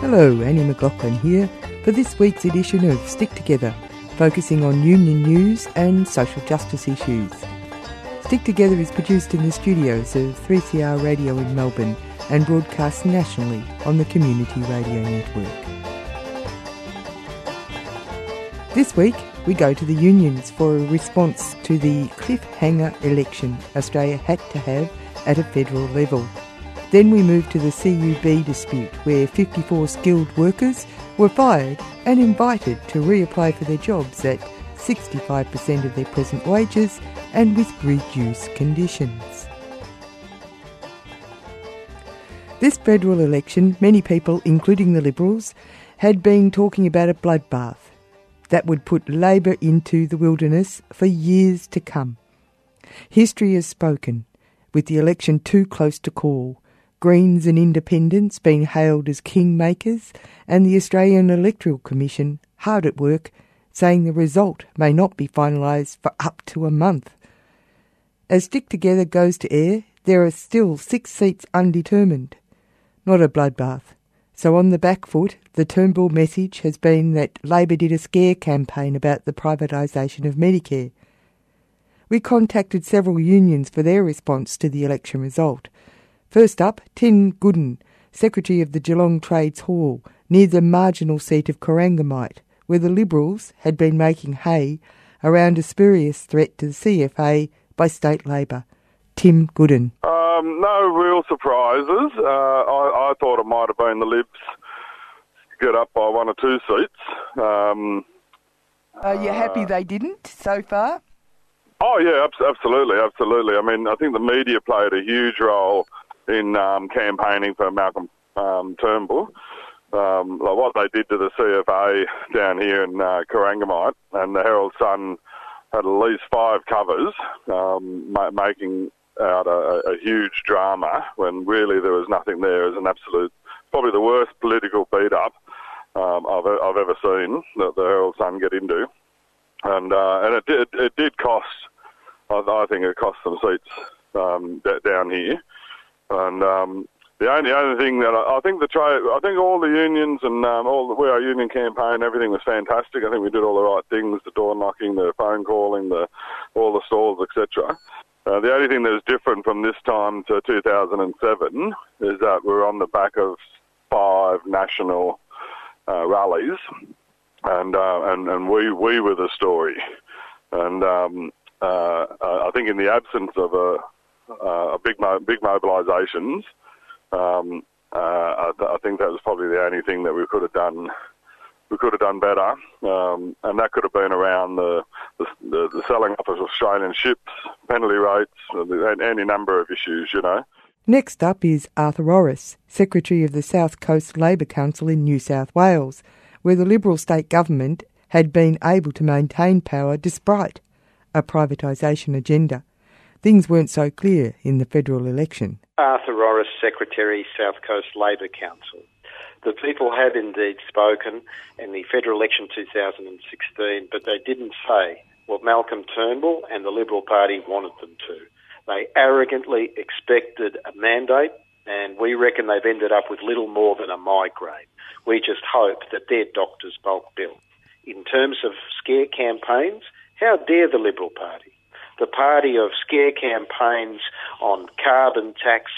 Hello, Annie McLaughlin here for this week's edition of Stick Together, focusing on union news and social justice issues. Stick Together is produced in the studios of 3CR Radio in Melbourne and broadcast nationally on the Community Radio Network. This week, we go to the unions for a response to the cliffhanger election Australia had to have at a federal level. Then we moved to the CUB dispute, where 54 skilled workers were fired and invited to reapply for their jobs at 65% of their present wages and with reduced conditions. This federal election, many people, including the Liberals, had been talking about a bloodbath that would put Labor into the wilderness for years to come. History has spoken, with the election too close to call, Greens and Independents being hailed as kingmakers, and the Australian Electoral Commission hard at work, saying the result may not be finalised for up to a month. As Stick Together goes to air, there are still six seats undetermined. Not a bloodbath. So on the back foot, the Turnbull message has been that Labor did a scare campaign about the privatisation of Medicare. We contacted several unions for their response to the election result, First up, Tim Gooden, Secretary of the Geelong Trades Hall, near the marginal seat of Corangamite, where the Liberals had been making hay around a spurious threat to the CFA by state Labor. Tim Gooden. Um, no real surprises. Uh, I, I, thought it might have been the Libs get up by one or two seats. Um, Are you uh, happy they didn't so far? Oh yeah, absolutely, absolutely. I mean, I think the media played a huge role in um, campaigning for Malcolm um, Turnbull. Um, like what they did to the CFA down here in uh, Corangamite, and the Herald Sun had at least five covers, um, ma- making out a, a, huge drama when really there was nothing there. It an absolute, probably the worst political beat up um, I've, I've ever seen that the Herald Sun get into, and uh, and it did it did cost. I, I think it cost some seats um, down here. And um, the only other thing that I, I think the trade, I think all the unions and um, all the, our union campaign, everything was fantastic. I think we did all the right things: the door knocking, the phone calling, the all the stalls, etc. Uh, the only thing that is different from this time to 2007 is that we're on the back of five national uh, rallies, and uh, and and we we were the story. And um, uh, I think in the absence of a uh, big mo- big mobilisations. Um, uh, I, th- I, think that was probably the only thing that we could have done. We could have done better, um, and that could have been around the the, the, selling off of Australian ships, penalty rates, and any number of issues. You know. Next up is Arthur Rorris, Secretary of the South Coast Labor Council in New South Wales, where the Liberal state government had been able to maintain power despite a privatisation agenda things weren't so clear in the federal election. Arthur Rorris, Secretary, South Coast Labor Council. The people have indeed spoken in the federal election 2016, but they didn't say what Malcolm Turnbull and the Liberal Party wanted them to. They arrogantly expected a mandate, and we reckon they've ended up with little more than a migraine. We just hope that their doctor's bulk bill. In terms of scare campaigns, how dare the Liberal Party? The party of scare campaigns on carbon tax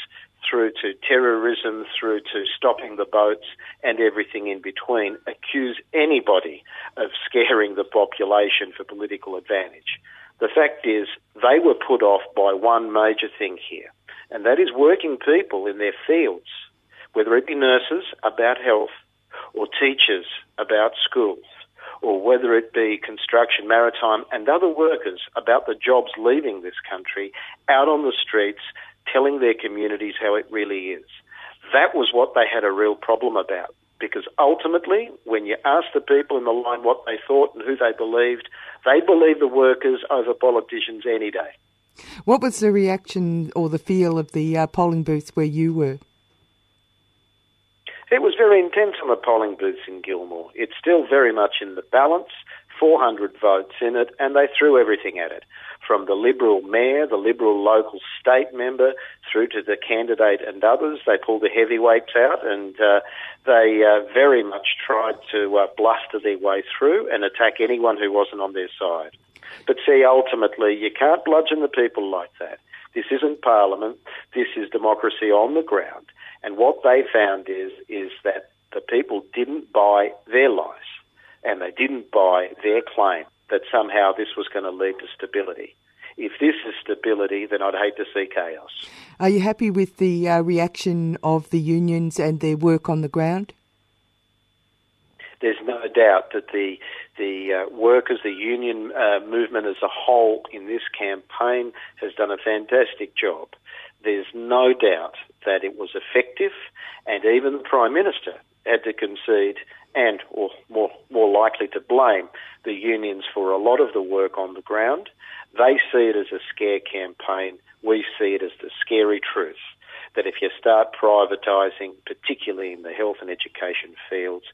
through to terrorism, through to stopping the boats and everything in between, accuse anybody of scaring the population for political advantage. The fact is, they were put off by one major thing here, and that is working people in their fields, whether it be nurses about health or teachers about schools or whether it be construction, maritime, and other workers about the jobs leaving this country out on the streets telling their communities how it really is. That was what they had a real problem about. Because ultimately, when you ask the people in the line what they thought and who they believed, they believe the workers over politicians any day. What was the reaction or the feel of the uh, polling booths where you were? It was very intense on the polling booths in Gilmore. It's still very much in the balance, 400 votes in it, and they threw everything at it. from the Liberal mayor, the Liberal local state member, through to the candidate and others. They pulled the heavyweights out and uh, they uh, very much tried to uh, bluster their way through and attack anyone who wasn't on their side. But see, ultimately, you can't bludgeon the people like that. This isn't Parliament. This is democracy on the ground. And what they found is is that the people didn't buy their lies, and they didn't buy their claim that somehow this was going to lead to stability. If this is stability, then I'd hate to see chaos. Are you happy with the uh, reaction of the unions and their work on the ground? There's no doubt that the the uh, workers, the union uh, movement as a whole in this campaign has done a fantastic job. There's no doubt that it was effective, and even the Prime Minister had to concede and, or more, more likely to blame, the unions for a lot of the work on the ground. They see it as a scare campaign. We see it as the scary truth that if you start privatising, particularly in the health and education fields,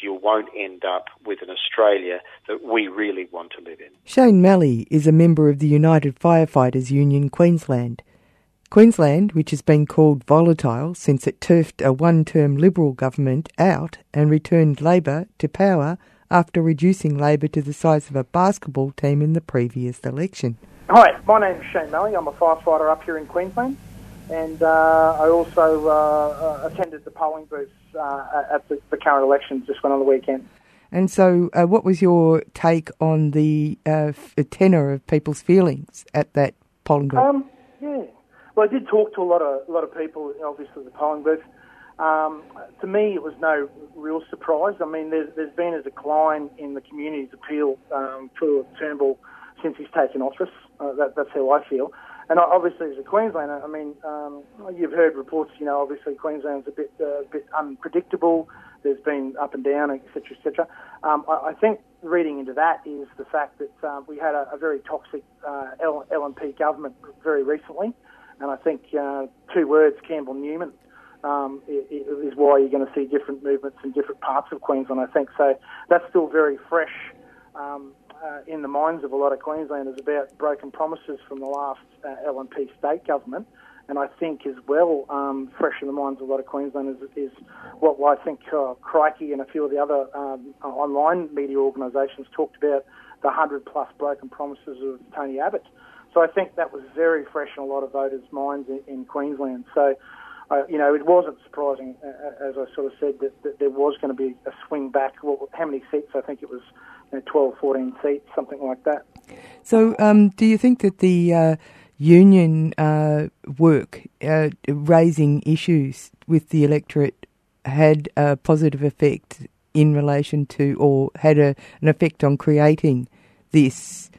you won't end up with an Australia that we really want to live in. Shane Malley is a member of the United Firefighters Union Queensland. Queensland, which has been called volatile since it turfed a one term Liberal government out and returned Labor to power after reducing Labor to the size of a basketball team in the previous election. Hi, my name is Shane Malley. I'm a firefighter up here in Queensland, and uh, I also uh, uh attended the polling booths uh, at the, the, current elections just went on the weekend. And so, uh, what was your take on the uh, tenor of people's feelings at that polling booth? Um, yeah, well, I did talk to a lot of a lot of people, obviously the polling booth. Um, to me, it was no real surprise. I mean, there's, there's been a decline in the community's appeal um, for Turnbull since he's taken office. Uh, that, that's how I feel. And obviously, as a Queenslander, I mean, um, you've heard reports. You know, obviously Queensland's a bit uh, a bit unpredictable. There's been up and down, etc., etc. Um, I, I, think reading into that is the fact that uh, we had a, a very toxic uh, L- LNP government very recently. And I think uh, two words, Campbell Newman, um, is why you're going to see different movements in different parts of Queensland, I think. So that's still very fresh um, uh, in the minds of a lot of Queenslanders about broken promises from the last uh, LNP state government. And I think as well, um, fresh in the minds of a lot of Queenslanders is what I think uh, Crikey and a few of the other um, online media organisations talked about the 100 plus broken promises of Tony Abbott. So I think that was very fresh in a lot of voters' minds in, in Queensland. So, uh, you know, it wasn't surprising, uh, as I sort of said, that, that there was going to be a swing back. Well, how many seats? I think it was you know, 12, 14 seats, something like that. So, um, do you think that the uh, union uh, work uh, raising issues with the electorate had a positive effect in relation to, or had a, an effect on creating this?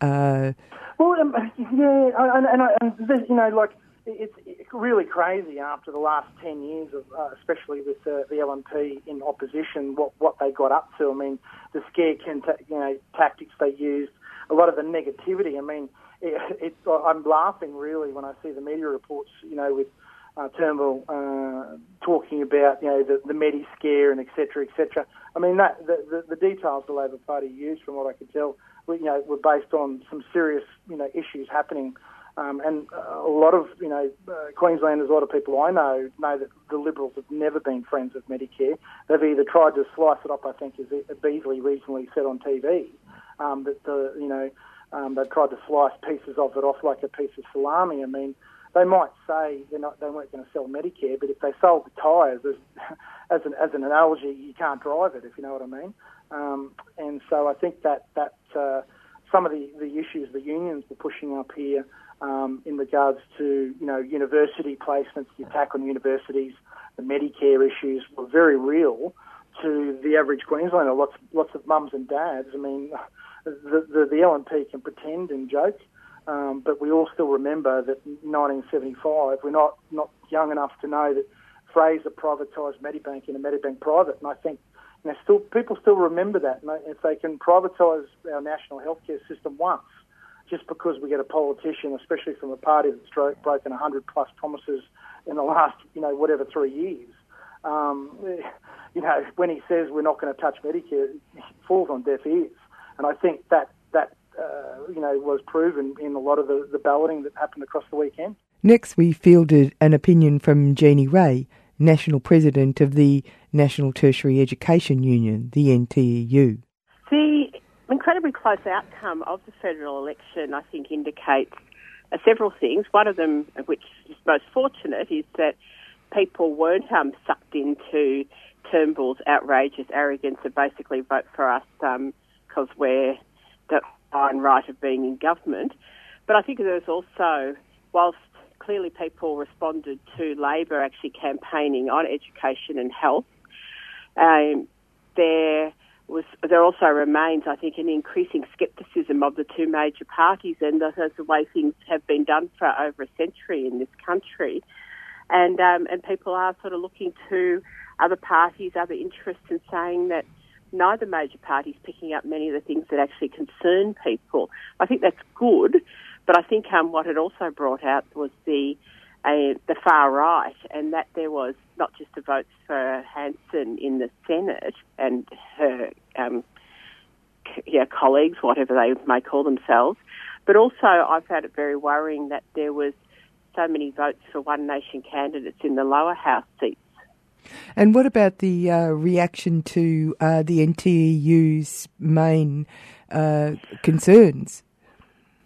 Uh, well, um, yeah, and, and, and this, you know, like it's really crazy after the last ten years of, uh, especially with uh, the LNP in opposition, what what they got up to. I mean, the scare can you know tactics they used, a lot of the negativity. I mean, it, it, I'm laughing really when I see the media reports, you know, with uh, Turnbull uh, talking about you know the, the Medi scare and etc. etc. I mean that the, the, the details the Labor Party used, from what I could tell, you know, were based on some serious, you know, issues happening. Um, and a lot of, you know, uh, Queenslanders, a lot of people I know, know that the Liberals have never been friends of Medicare. They've either tried to slice it up, I think, as Beazley recently said on TV, um, that the, you know, um, they've tried to slice pieces of it off like a piece of salami. I mean, they might say they're not, they weren't going to sell Medicare, but if they sold the tyres, as, as, an, as an analogy, you can't drive it, if you know what I mean. Um, and so I think that that uh, some of the, the issues the unions were pushing up here um, in regards to you know university placements, the attack on universities, the Medicare issues were very real to the average Queenslander. Lots lots of mums and dads. I mean, the the, the LNP can pretend and joke. Um, but we all still remember that 1975, we're not, not young enough to know that Fraser privatised Medibank in a Medibank private. And I think now, still, people still remember that. And if they can privatise our national healthcare system once, just because we get a politician, especially from a party that's broken 100 plus promises in the last, you know, whatever three years, um, you know, when he says we're not going to touch Medicare, it falls on deaf ears. And I think that that uh, you know, was proven in a lot of the, the balloting that happened across the weekend. Next, we fielded an opinion from Jeannie Rea, National President of the National Tertiary Education Union, the NTEU. The incredibly close outcome of the federal election, I think, indicates uh, several things. One of them, which is most fortunate, is that people weren't um, sucked into Turnbull's outrageous arrogance of basically vote for us because we're the fine right of being in government. But I think there was also, whilst clearly people responded to Labor actually campaigning on education and health, um, there was there also remains, I think, an increasing scepticism of the two major parties, and that's the way things have been done for over a century in this country, and um, and people are sort of looking to other parties, other interests, and saying that neither major party is picking up many of the things that actually concern people. I think that's good, but I think um, what it also brought out was the uh, the far right, and that there was not just the votes for Hanson in the Senate and her um, yeah, colleagues, whatever they may call themselves, but also I found it very worrying that there was so many votes for One Nation candidates in the lower house seats. And what about the uh, reaction to uh, the NTEU's main uh, concerns?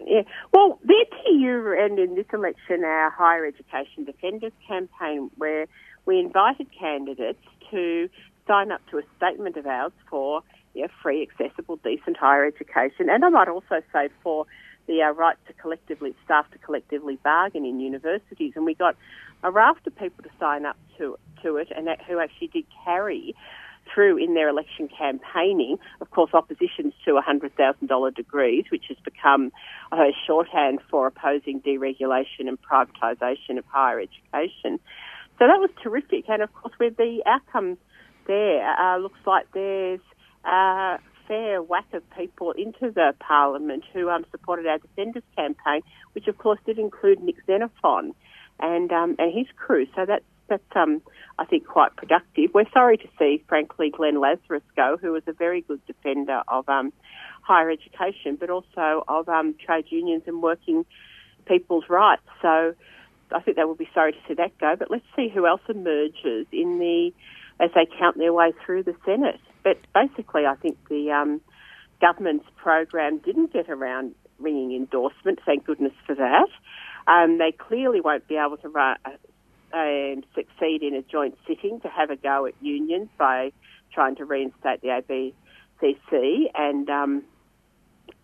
Yeah, well, the NTU and in this election our Higher Education Defenders campaign, where we invited candidates to sign up to a statement of ours for yeah, free, accessible, decent higher education, and I might also say for the uh, right to collectively staff to collectively bargain in universities, and we got a raft of people to sign up to to it, and that, who actually did carry through in their election campaigning, of course, oppositions to $100,000 degrees, which has become a shorthand for opposing deregulation and privatisation of higher education. So that was terrific, and of course, with the outcome there, uh, looks like there's a fair whack of people into the parliament who um, supported our Defenders campaign, which of course did include Nick Xenophon and um, and his crew. So that's that's um, I think quite productive. We're sorry to see, frankly, Glenn Lazarus go, who was a very good defender of um, higher education, but also of um, trade unions and working people's rights. So I think they will be sorry to see that go. But let's see who else emerges in the as they count their way through the Senate. But basically, I think the um, government's program didn't get around ringing endorsement. Thank goodness for that. Um, they clearly won't be able to run, um, succeed in a joint sitting to have a go at unions by trying to reinstate the ABCC and um,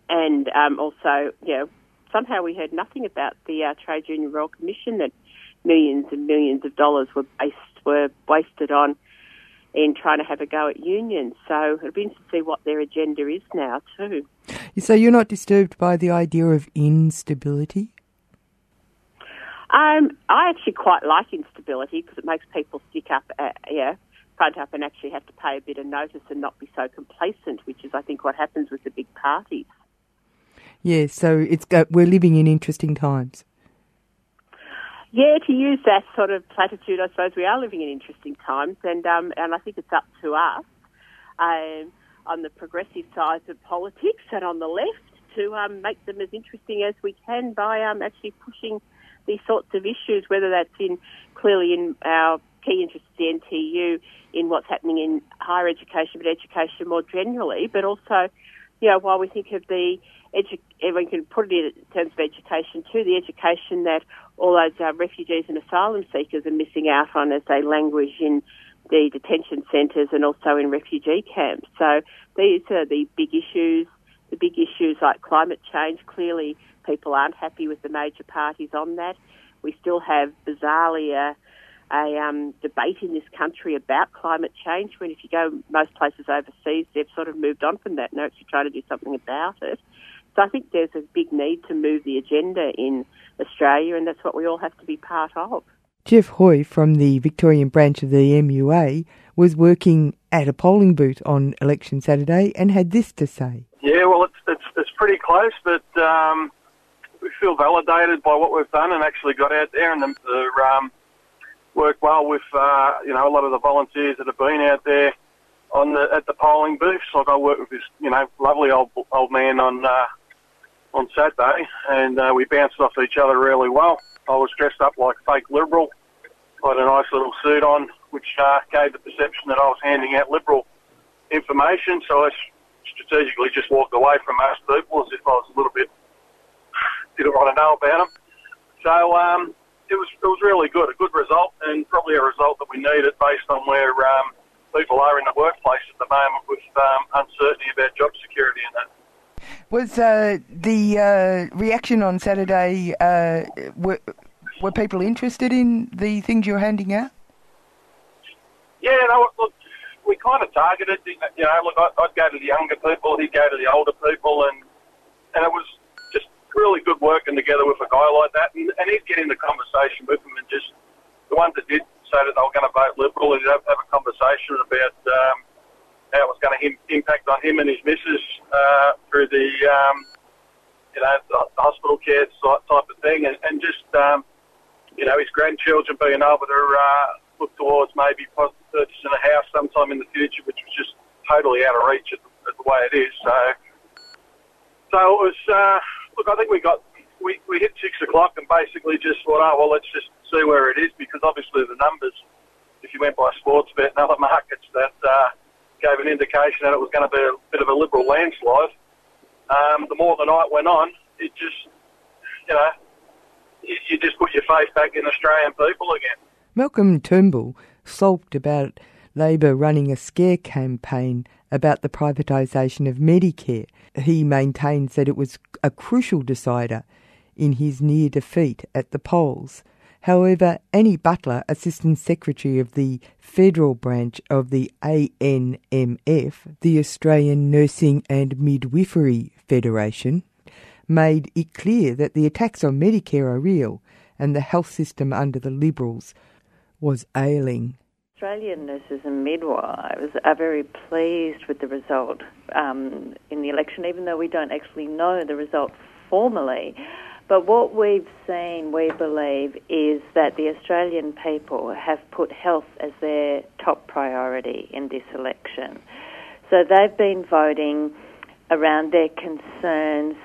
and um, also, you know, somehow we heard nothing about the uh, Trade Union Royal Commission that millions and millions of dollars were based, were wasted on in trying to have a go at unions. So it'll be interesting to see what their agenda is now too. So you're not disturbed by the idea of instability? Um, I actually quite like instability because it makes people stick up, uh, yeah, front up and actually have to pay a bit of notice and not be so complacent, which is, I think, what happens with the big parties. Yes, so it's uh, we're living in interesting times. Yeah, to use that sort of platitude, I suppose we are living in interesting times, and um, and I think it's up to us um, on the progressive side of politics and on the left to um, make them as interesting as we can by um, actually pushing these sorts of issues, whether that's in clearly in our key interest, the NTU, in what's happening in higher education, but education more generally, but also, you know, while we think of the edu- everyone can put it in terms of education too, the education that all those uh, refugees and asylum seekers are missing out on as they languish in the detention centres and also in refugee camps. So these are the big issues, the big issues like climate change. Clearly, people aren't happy with the major parties on that. We still have bizarrely a, a um, debate in this country about climate change. When if you go most places overseas, they've sort of moved on from that and are actually trying to do something about it. So I think there's a big need to move the agenda in Australia, and that's what we all have to be part of. Jeff Hoy from the Victorian branch of the MUA was working at a polling booth on election Saturday and had this to say. Yeah, well, it's it's, it's pretty close, but um, we feel validated by what we've done and actually got out there and the, the um, worked well with uh, you know a lot of the volunteers that have been out there on the at the polling booths. Like I work with this you know lovely old old man on uh, on Saturday, and uh, we bounced off each other really well. I was dressed up like fake Liberal. Had a nice little suit on, which uh, gave the perception that I was handing out Liberal information, so I strategically just walked away from most people as if I was a little bit didn't want to know about them. So um, it was it was really good, a good result, and probably a result that we needed based on where um, people are in the workplace at the moment with um, uncertainty about job security and that. Was uh, the uh, reaction on Saturday? Uh, were, were people interested in the things you're handing out? Yeah, no, look, we kind of targeted. You know, look, I'd go to the younger people, he'd go to the older people, and and it was just really good working together with a guy like that, and, and he'd get into conversation with them, and just the ones that did say that they were going to vote Liberal, he'd have, have a conversation about um, how it was going to impact on him and his missus uh, through the um, you know the hospital care type of thing, and, and just um, you know his grandchildren being able to uh, look towards maybe purchasing a house sometime in the future, which was just totally out of reach at the, at the way it is. So, so it was. Uh, look, I think we got we, we hit six o'clock and basically just thought, oh well, let's just see where it is because obviously the numbers, if you went by Sportsbet and other markets, that uh, gave an indication that it was going to be a bit of a liberal landslide. Um, the more the night went on, it just, you know, you, you just put your faith back in Australian people again. Malcolm Turnbull sulked about Labor running a scare campaign about the privatisation of Medicare. He maintains that it was a crucial decider in his near defeat at the polls. However, Annie Butler, Assistant Secretary of the federal branch of the ANMF, the Australian Nursing and Midwifery Federation, made it clear that the attacks on Medicare are real and the health system under the Liberals was ailing. Australian nurses and midwives are very pleased with the result um, in the election, even though we don't actually know the result formally. But what we've seen, we believe, is that the Australian people have put health as their top priority in this election. So they've been voting around their concerns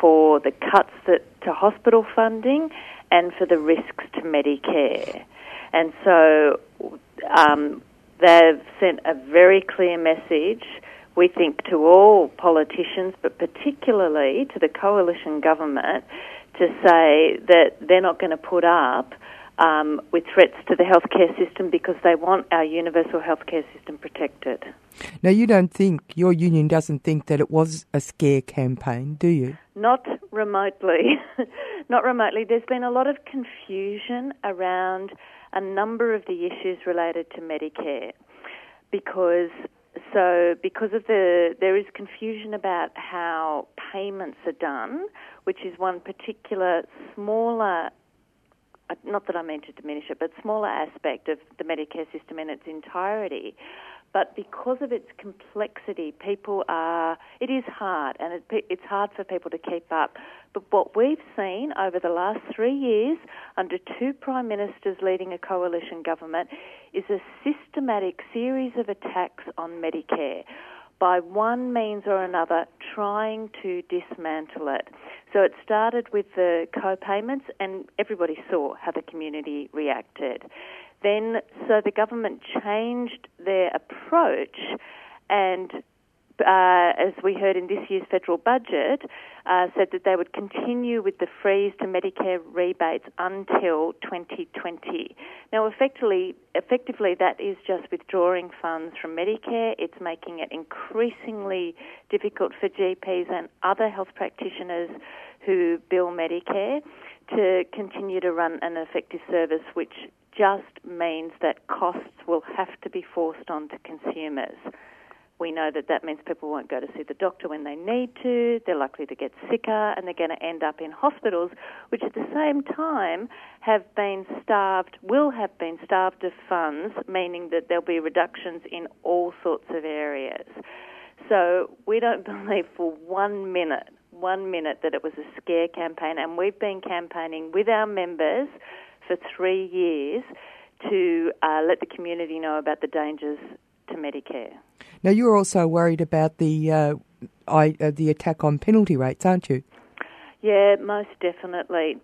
for the cuts that, to hospital funding and for the risks to Medicare. And so um, they've sent a very clear message, we think, to all politicians, but particularly to the coalition government, to say that they're not going to put up um, with threats to the healthcare system because they want our universal healthcare system protected. Now, you don't think, your union doesn't think that it was a scare campaign, do you? Not remotely. Not remotely. There's been a lot of confusion around a number of the issues related to Medicare because so because of the there is confusion about how payments are done, which is one particular smaller uh, not that I mean to diminish it, but smaller aspect of the Medicare system in its entirety. But because of its complexity, people are, it is hard and it, it's hard for people to keep up. But what we've seen over the last three years, under two prime ministers leading a coalition government, is a systematic series of attacks on Medicare by one means or another trying to dismantle it. So it started with the co-payments and everybody saw how the community reacted. Then, so the government changed their approach and uh, as we heard in this year's federal budget, uh, said that they would continue with the freeze to Medicare rebates until 2020. Now, effectively, effectively, that is just withdrawing funds from Medicare. It's making it increasingly difficult for GPs and other health practitioners who bill Medicare to continue to run an effective service, which just means that costs will have to be forced onto consumers. We know that that means people won't go to see the doctor when they need to, they're likely to get sicker, and they're going to end up in hospitals, which at the same time have been starved, will have been starved of funds, meaning that there'll be reductions in all sorts of areas. So we don't believe for one minute, one minute that it was a scare campaign, and we've been campaigning with our members for three years to uh, let the community know about the dangers to Medicare. Now, you're also worried about the uh, I, uh, the attack on penalty rates, aren't you? Yeah, most definitely.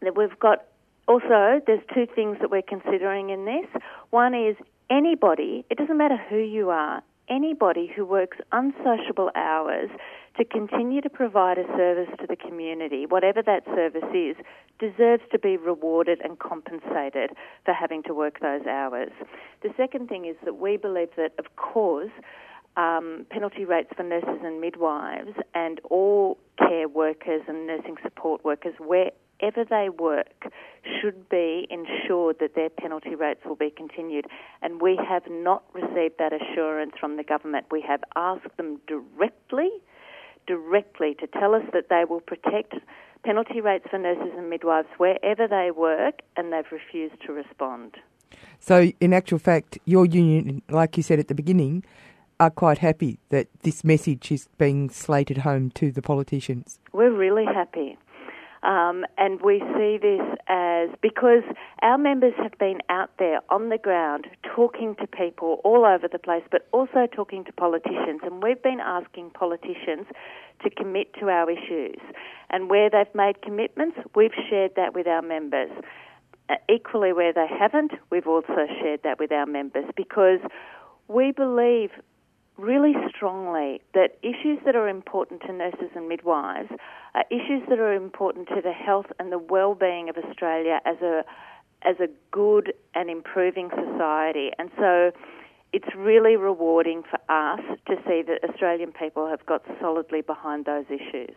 We've got also, there's two things that we're considering in this. One is anybody, it doesn't matter who you are, anybody who works unsociable hours to continue to provide a service to the community, whatever that service is, deserves to be rewarded and compensated for having to work those hours. The second thing is that we believe that, of course, um, penalty rates for nurses and midwives and all care workers and nursing support workers, wherever they work, should be ensured that their penalty rates will be continued. And we have not received that assurance from the government. We have asked them directly, directly to tell us that they will protect penalty rates for nurses and midwives wherever they work, and they've refused to respond. So, in actual fact, your union, like you said at the beginning, are quite happy that this message is being slated home to the politicians. We're really happy. Um, and we see this as because our members have been out there on the ground talking to people all over the place, but also talking to politicians. And we've been asking politicians to commit to our issues. And where they've made commitments, we've shared that with our members. Uh, equally, where they haven't, we've also shared that with our members because we believe really strongly that issues that are important to nurses and midwives are issues that are important to the health and the well-being of Australia as a as a good and improving society. And so it's really rewarding for us to see that Australian people have got solidly behind those issues.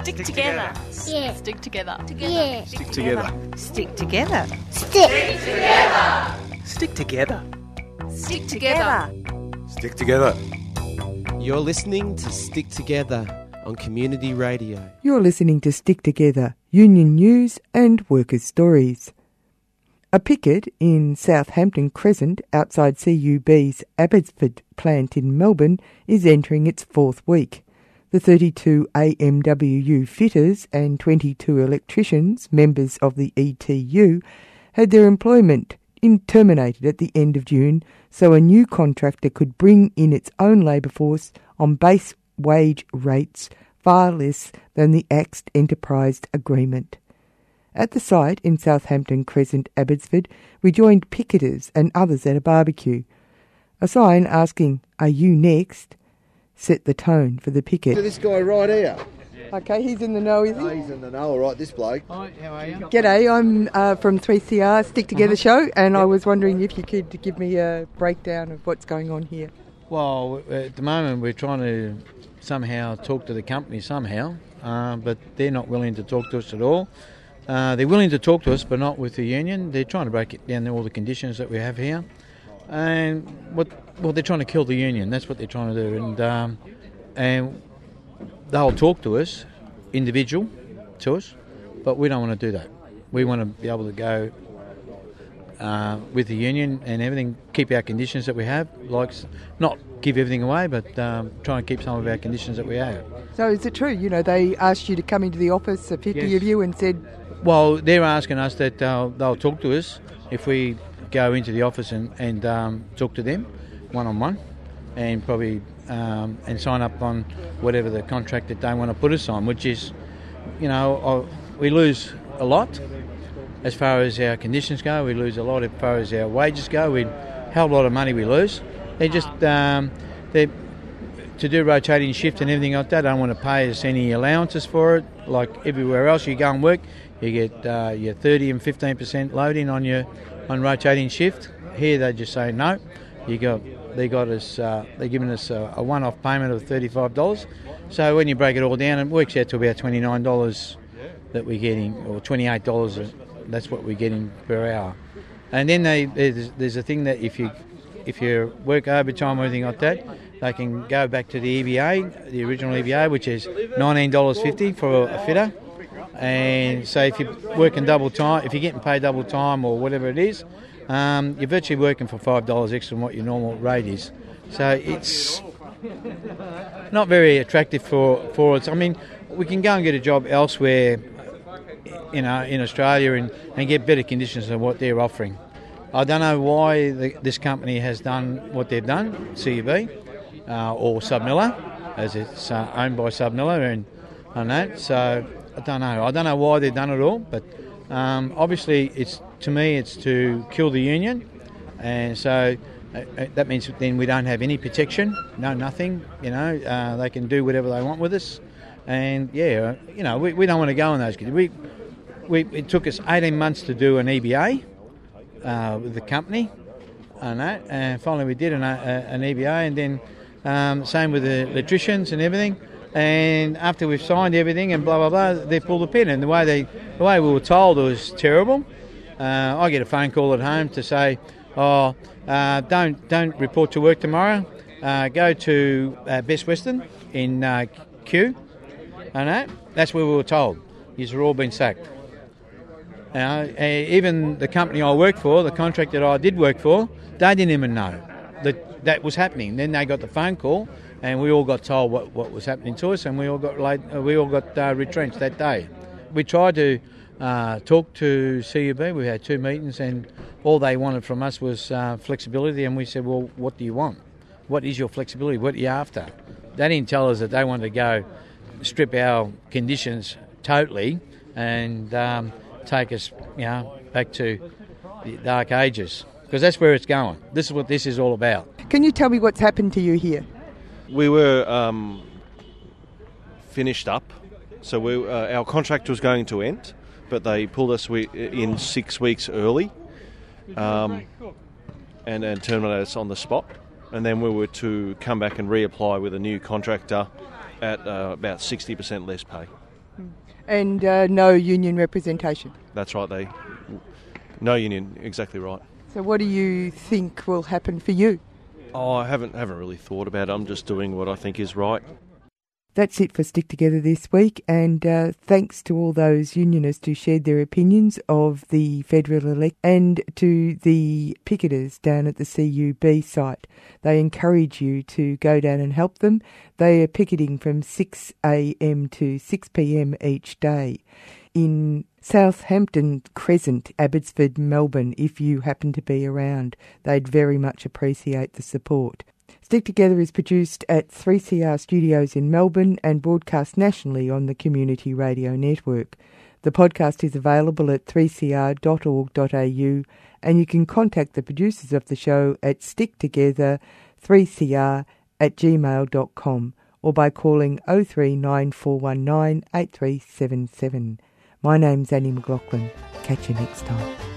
Stick together. Yeah. Stick together. Yeah. Stick together. Stick together. Stick together. Stick together. Stick together. Stick together. Stick together. You're listening to Stick Together on Community Radio. You're listening to Stick Together, Union News and Workers' Stories. A picket in Southampton Crescent outside CUB's Abbotsford plant in Melbourne is entering its fourth week. The 32 AMWU fitters and 22 electricians, members of the ETU, had their employment in terminated at the end of June so a new contractor could bring in its own labour force on base wage rates far less than the axed enterprise agreement. At the site in Southampton Crescent, Abbotsford, we joined picketers and others at a barbecue. A sign asking, Are you next? set the tone for the picket. This guy right here. Okay, he's in the know, is he? Oh, he's in the know, all right, this bloke. Hi, how are you? G'day, I'm uh, from 3CR Stick Together uh-huh. Show, and yep. I was wondering if you could give me a breakdown of what's going on here. Well, at the moment, we're trying to somehow talk to the company somehow, uh, but they're not willing to talk to us at all. Uh, they're willing to talk to us, but not with the union. They're trying to break it down all the conditions that we have here, and what well, they're trying to kill the union. That's what they're trying to do, and um, and they'll talk to us, individual, to us, but we don't want to do that. We want to be able to go uh, with the union and everything, keep our conditions that we have, like not give everything away, but um, try and keep some of our conditions that we have. So is it true? You know, they asked you to come into the office, a 50 yes. of you, and said... Well, they're asking us that uh, they'll talk to us if we go into the office and, and um, talk to them one-on-one and probably um, and sign up on whatever the contract that they want to put us on, which is, you know, we lose a lot as far as our conditions go. We lose a lot as far as our wages go. We hell a lot of money we lose. They just um, they to do rotating shift and everything like that. They don't want to pay us any allowances for it. Like everywhere else, you go and work, you get uh, your 30 and 15 percent loading on your on rotating shift. Here they just say no. You got they got us uh, they're giving us a, a one-off payment of thirty-five dollars. So when you break it all down, it works out to about twenty-nine dollars that we're getting, or twenty-eight dollars. That's what we're getting per hour. And then they, there's, there's a thing that if you if you work overtime or anything like that, they can go back to the EBA, the original EBA, which is nineteen dollars fifty for a fitter. And so if you're working double time, if you're getting paid double time or whatever it is, um, you're virtually working for five dollars extra than what your normal rate is. So it's not very attractive for for us. I mean, we can go and get a job elsewhere, you know, in Australia and, and get better conditions than what they're offering. I don't know why the, this company has done what they've done, CUB uh, or SABMiller, as it's uh, owned by SABMiller, and on that. So I don't know. I don't know why they've done it all, but um, obviously it's to me it's to kill the union, and so uh, uh, that means then we don't have any protection, no nothing. You know, uh, they can do whatever they want with us, and yeah, you know, we, we don't want to go in those. We, we it took us 18 months to do an EBA uh, with the company, and that, and finally we did an, uh, an EBA, and then um, same with the electricians and everything. And after we've signed everything and blah blah blah, they pulled the pin. And the way they, the way we were told, it was terrible. Uh, I get a phone call at home to say, "Oh, uh, don't don't report to work tomorrow. Uh, go to uh, Best Western in uh, Kew." And that, that's where we were told. You've all been sacked. Uh, even the company I worked for, the contract that I did work for, they didn't even know that that was happening. Then they got the phone call, and we all got told what, what was happening to us, and we all got laid, uh, we all got uh, retrenched that day. We tried to uh, talk to CUB. We had two meetings, and all they wanted from us was uh, flexibility. And we said, "Well, what do you want? What is your flexibility? What are you after?" They didn't tell us that they wanted to go strip our conditions totally and um, take us, you know, back to the dark ages because that's where it's going. This is what this is all about. Can you tell me what's happened to you here? We were um, finished up, so we, uh, our contract was going to end, but they pulled us in six weeks early, um, and and terminated us on the spot. And then we were to come back and reapply with a new contractor at uh, about sixty percent less pay. And uh, no union representation. That's right. They no union. Exactly right. So, what do you think will happen for you? Oh, I haven't haven't really thought about it. I'm just doing what I think is right. That's it for Stick Together this week, and uh, thanks to all those unionists who shared their opinions of the federal election and to the picketers down at the CUB site. They encourage you to go down and help them. They are picketing from 6am to 6pm each day in Southampton Crescent, Abbotsford, Melbourne, if you happen to be around. They'd very much appreciate the support. Stick Together is produced at 3CR Studios in Melbourne and broadcast nationally on the Community Radio Network. The podcast is available at 3cr.org.au and you can contact the producers of the show at sticktogether3cr at gmail.com or by calling 039419 8377. My name's Annie McLaughlin. Catch you next time.